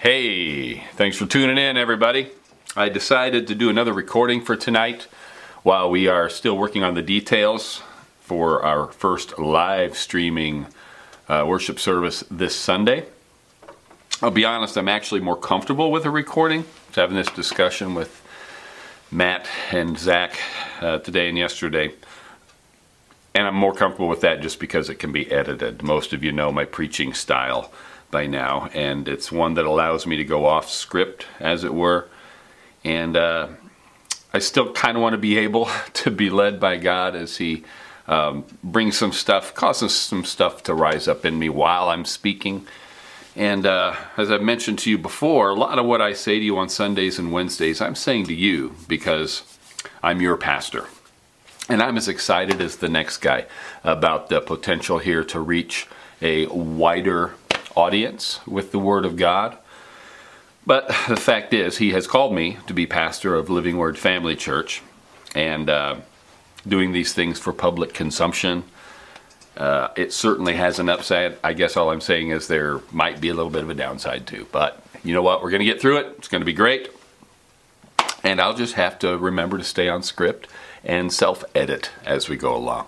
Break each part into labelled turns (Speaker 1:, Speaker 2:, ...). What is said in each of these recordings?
Speaker 1: Hey, thanks for tuning in, everybody. I decided to do another recording for tonight while we are still working on the details for our first live streaming uh, worship service this Sunday. I'll be honest, I'm actually more comfortable with a recording. I was having this discussion with Matt and Zach uh, today and yesterday. And I'm more comfortable with that just because it can be edited. Most of you know my preaching style by now, and it's one that allows me to go off script, as it were. And uh, I still kind of want to be able to be led by God as He um, brings some stuff, causes some stuff to rise up in me while I'm speaking. And uh, as I've mentioned to you before, a lot of what I say to you on Sundays and Wednesdays, I'm saying to you because I'm your pastor. And I'm as excited as the next guy about the potential here to reach a wider audience with the Word of God. But the fact is, He has called me to be pastor of Living Word Family Church and uh, doing these things for public consumption. Uh, it certainly has an upside. I guess all I'm saying is there might be a little bit of a downside too. But you know what? We're going to get through it. It's going to be great. And I'll just have to remember to stay on script and self edit as we go along.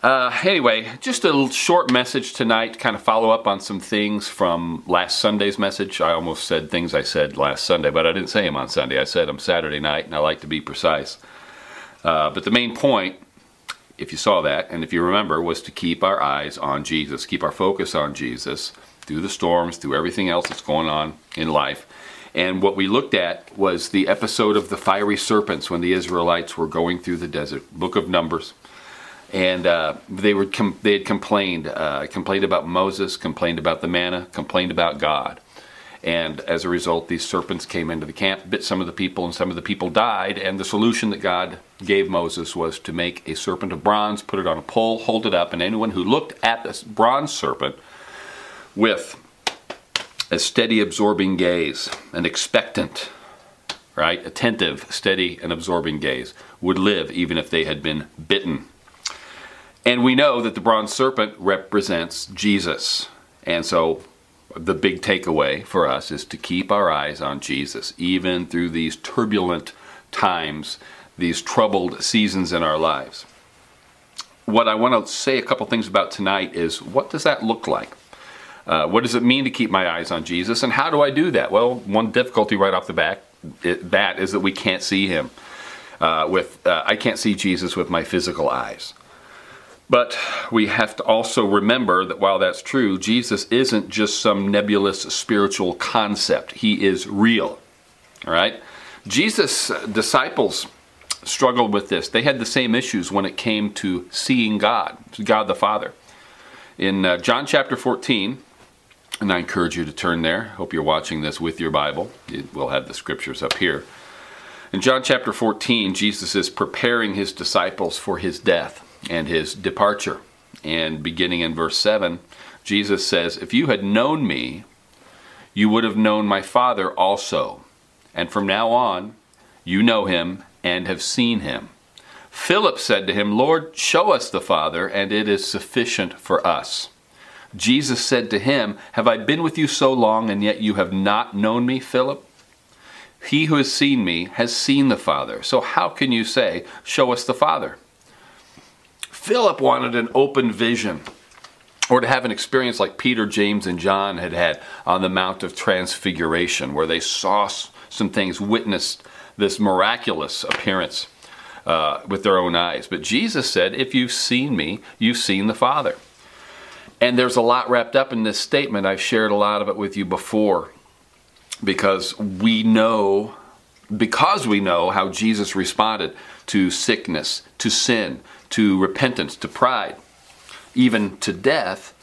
Speaker 1: Uh, anyway, just a short message tonight, kind of follow up on some things from last Sunday's message. I almost said things I said last Sunday, but I didn't say them on Sunday. I said them Saturday night, and I like to be precise. Uh, but the main point, if you saw that, and if you remember, was to keep our eyes on Jesus, keep our focus on Jesus through the storms, through everything else that's going on in life. And what we looked at was the episode of the fiery serpents when the Israelites were going through the desert, book of Numbers and uh, they were they had complained uh, complained about Moses, complained about the manna, complained about God, and as a result, these serpents came into the camp, bit some of the people, and some of the people died. And the solution that God gave Moses was to make a serpent of bronze, put it on a pole, hold it up, and anyone who looked at this bronze serpent with a steady, absorbing gaze, an expectant, right, attentive, steady, and absorbing gaze, would live even if they had been bitten and we know that the bronze serpent represents Jesus. And so the big takeaway for us is to keep our eyes on Jesus, even through these turbulent times, these troubled seasons in our lives. What I want to say a couple things about tonight is what does that look like? Uh, what does it mean to keep my eyes on Jesus, and how do I do that? Well, one difficulty right off the bat, it, bat is that we can't see him. Uh, with uh, I can't see Jesus with my physical eyes. But we have to also remember that while that's true, Jesus isn't just some nebulous spiritual concept. He is real. All right? Jesus' disciples struggled with this. They had the same issues when it came to seeing God, God the Father. In uh, John chapter 14, and I encourage you to turn there. Hope you're watching this with your Bible. We'll have the scriptures up here. In John chapter 14, Jesus is preparing his disciples for his death and his departure. And beginning in verse 7, Jesus says, If you had known me, you would have known my Father also. And from now on, you know him and have seen him. Philip said to him, Lord, show us the Father, and it is sufficient for us. Jesus said to him, Have I been with you so long, and yet you have not known me, Philip? He who has seen me has seen the Father. So how can you say, Show us the Father? Philip wanted an open vision or to have an experience like Peter, James, and John had had on the Mount of Transfiguration, where they saw some things, witnessed this miraculous appearance uh, with their own eyes. But Jesus said, If you've seen me, you've seen the Father. And there's a lot wrapped up in this statement. I've shared a lot of it with you before because we know because we know how Jesus responded to sickness, to sin, to repentance, to pride, even to death,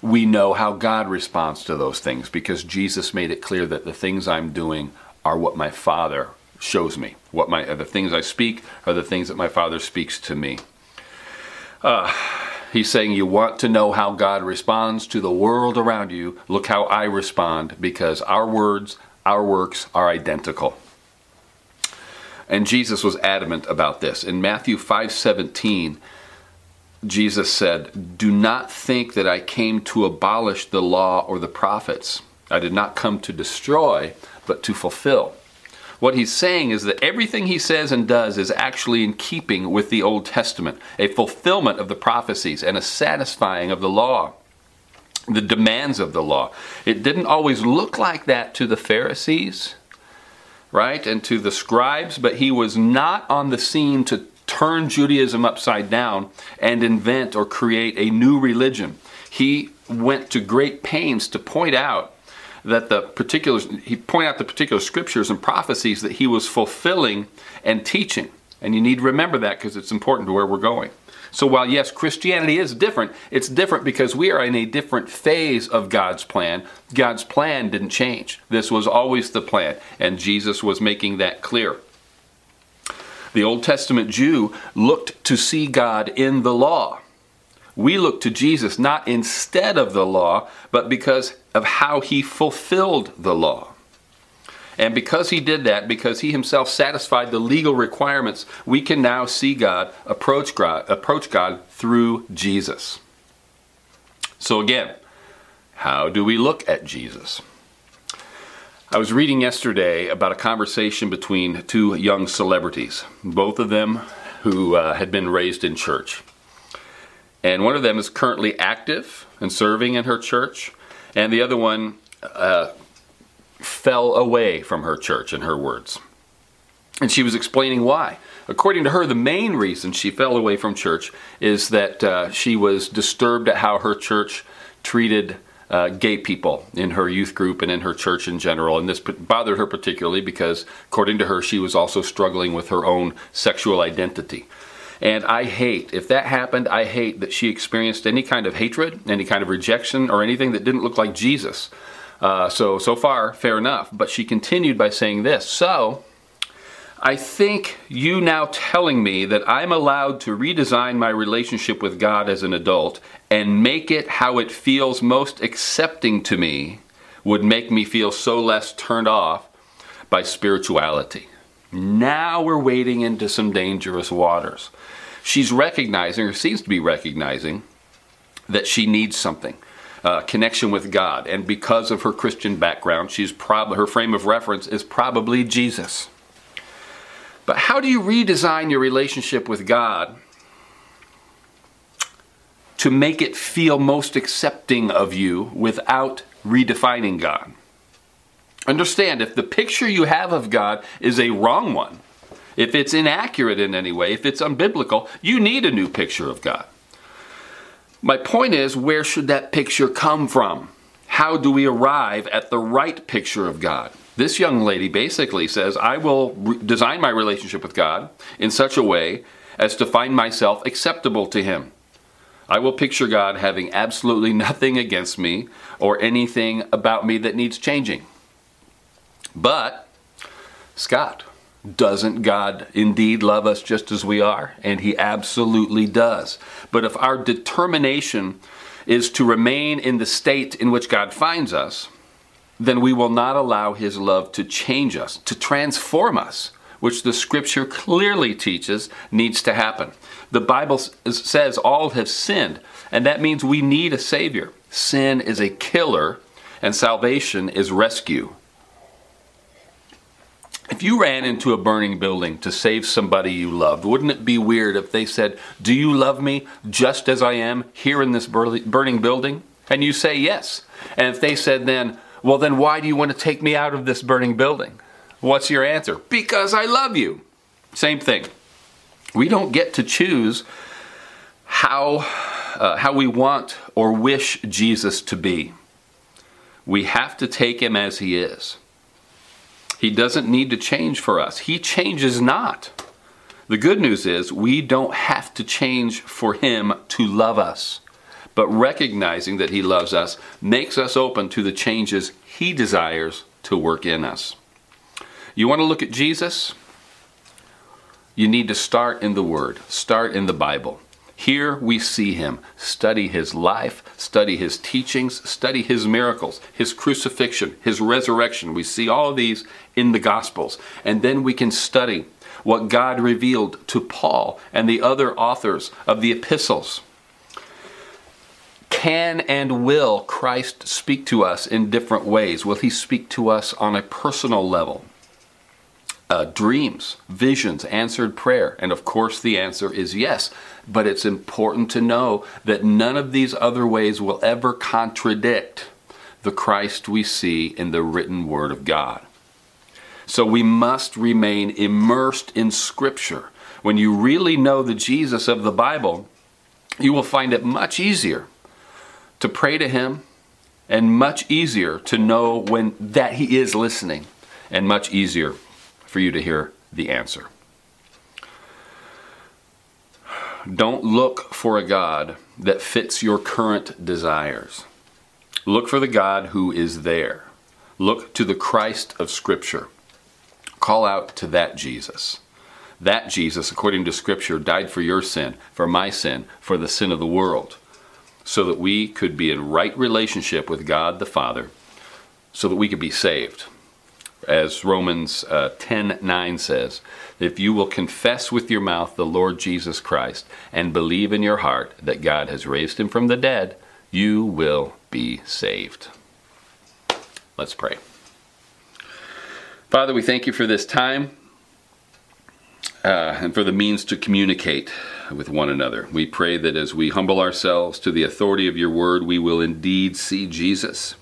Speaker 1: we know how God responds to those things because Jesus made it clear that the things I'm doing are what my Father shows me. What my the things I speak are the things that my Father speaks to me. Uh, he's saying you want to know how God responds to the world around you. Look how I respond because our words, our works are identical. And Jesus was adamant about this. In Matthew 5:17, Jesus said, "Do not think that I came to abolish the law or the prophets. I did not come to destroy, but to fulfill. What he's saying is that everything he says and does is actually in keeping with the Old Testament, a fulfillment of the prophecies and a satisfying of the law, the demands of the law. It didn't always look like that to the Pharisees, right, and to the scribes, but he was not on the scene to turn Judaism upside down and invent or create a new religion. He went to great pains to point out that the particular he pointed out the particular scriptures and prophecies that he was fulfilling and teaching. And you need to remember that because it's important to where we're going. So while yes, Christianity is different, it's different because we are in a different phase of God's plan. God's plan didn't change. This was always the plan, and Jesus was making that clear. The Old Testament Jew looked to see God in the law. We look to Jesus not instead of the law, but because of how he fulfilled the law. And because he did that, because he himself satisfied the legal requirements, we can now see God, approach God, approach God through Jesus. So again, how do we look at Jesus? I was reading yesterday about a conversation between two young celebrities, both of them who uh, had been raised in church. And one of them is currently active and serving in her church, and the other one uh, fell away from her church, in her words. And she was explaining why. According to her, the main reason she fell away from church is that uh, she was disturbed at how her church treated uh, gay people in her youth group and in her church in general. And this bothered her particularly because, according to her, she was also struggling with her own sexual identity. And I hate, if that happened, I hate that she experienced any kind of hatred, any kind of rejection, or anything that didn't look like Jesus. Uh, so, so far, fair enough. But she continued by saying this So, I think you now telling me that I'm allowed to redesign my relationship with God as an adult and make it how it feels most accepting to me would make me feel so less turned off by spirituality. Now we're wading into some dangerous waters. She's recognizing, or seems to be recognizing, that she needs something. Uh, connection with God, and because of her Christian background, she's probably her frame of reference is probably Jesus. But how do you redesign your relationship with God to make it feel most accepting of you without redefining God? Understand, if the picture you have of God is a wrong one, if it's inaccurate in any way, if it's unbiblical, you need a new picture of God. My point is, where should that picture come from? How do we arrive at the right picture of God? This young lady basically says, I will re- design my relationship with God in such a way as to find myself acceptable to Him. I will picture God having absolutely nothing against me or anything about me that needs changing. But, Scott, doesn't God indeed love us just as we are? And He absolutely does. But if our determination is to remain in the state in which God finds us, then we will not allow His love to change us, to transform us, which the Scripture clearly teaches needs to happen. The Bible says all have sinned, and that means we need a Savior. Sin is a killer, and salvation is rescue. If you ran into a burning building to save somebody you loved, wouldn't it be weird if they said, Do you love me just as I am here in this burning building? And you say yes. And if they said then, well, then why do you want to take me out of this burning building? What's your answer? Because I love you. Same thing. We don't get to choose how, uh, how we want or wish Jesus to be. We have to take him as he is. He doesn't need to change for us, he changes not. The good news is we don't have to change for him to love us but recognizing that He loves us makes us open to the changes He desires to work in us. You want to look at Jesus? You need to start in the Word, start in the Bible. Here we see him. Study his life, study his teachings, study his miracles, his crucifixion, his resurrection. We see all these in the Gospels. And then we can study what God revealed to Paul and the other authors of the epistles Can and will Christ speak to us in different ways? Will he speak to us on a personal level? Uh, dreams, visions, answered prayer. And of course, the answer is yes. But it's important to know that none of these other ways will ever contradict the Christ we see in the written Word of God. So we must remain immersed in Scripture. When you really know the Jesus of the Bible, you will find it much easier to pray to Him and much easier to know when that He is listening and much easier for you to hear the answer. Don't look for a God that fits your current desires. Look for the God who is there. Look to the Christ of Scripture. Call out to that Jesus. That Jesus, according to Scripture, died for your sin, for my sin, for the sin of the world, so that we could be in right relationship with God the Father, so that we could be saved as Romans uh, 10 9 says, if you will confess with your mouth the Lord Jesus Christ and believe in your heart that God has raised him from the dead, you will be saved. Let's pray. Father, we thank you for this time uh, and for the means to communicate with one another. We pray that as we humble ourselves to the authority of your word, we will indeed see Jesus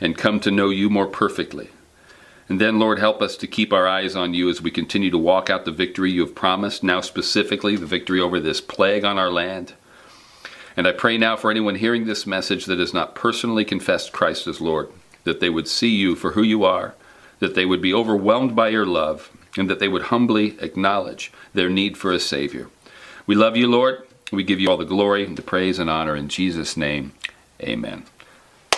Speaker 1: and come to know you more perfectly. And then, Lord, help us to keep our eyes on you as we continue to walk out the victory you have promised, now specifically the victory over this plague on our land. And I pray now for anyone hearing this message that has not personally confessed Christ as Lord, that they would see you for who you are, that they would be overwhelmed by your love, and that they would humbly acknowledge their need for a Savior. We love you, Lord. We give you all the glory, and the praise, and honor in Jesus' name. Amen.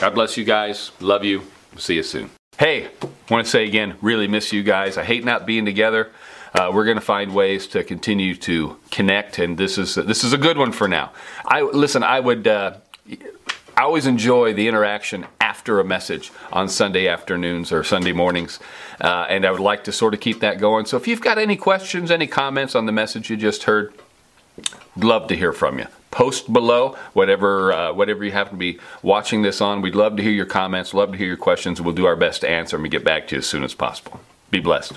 Speaker 1: God bless you guys. Love you. see you soon. Hey, want to say again, really miss you guys. I hate not being together. Uh, we're going to find ways to continue to connect, and this is this is a good one for now. I listen. I would. Uh, I always enjoy the interaction after a message on Sunday afternoons or Sunday mornings, uh, and I would like to sort of keep that going. So if you've got any questions, any comments on the message you just heard, love to hear from you post below whatever uh, whatever you happen to be watching this on. We'd love to hear your comments, love to hear your questions. We'll do our best to answer them and get back to you as soon as possible. Be blessed.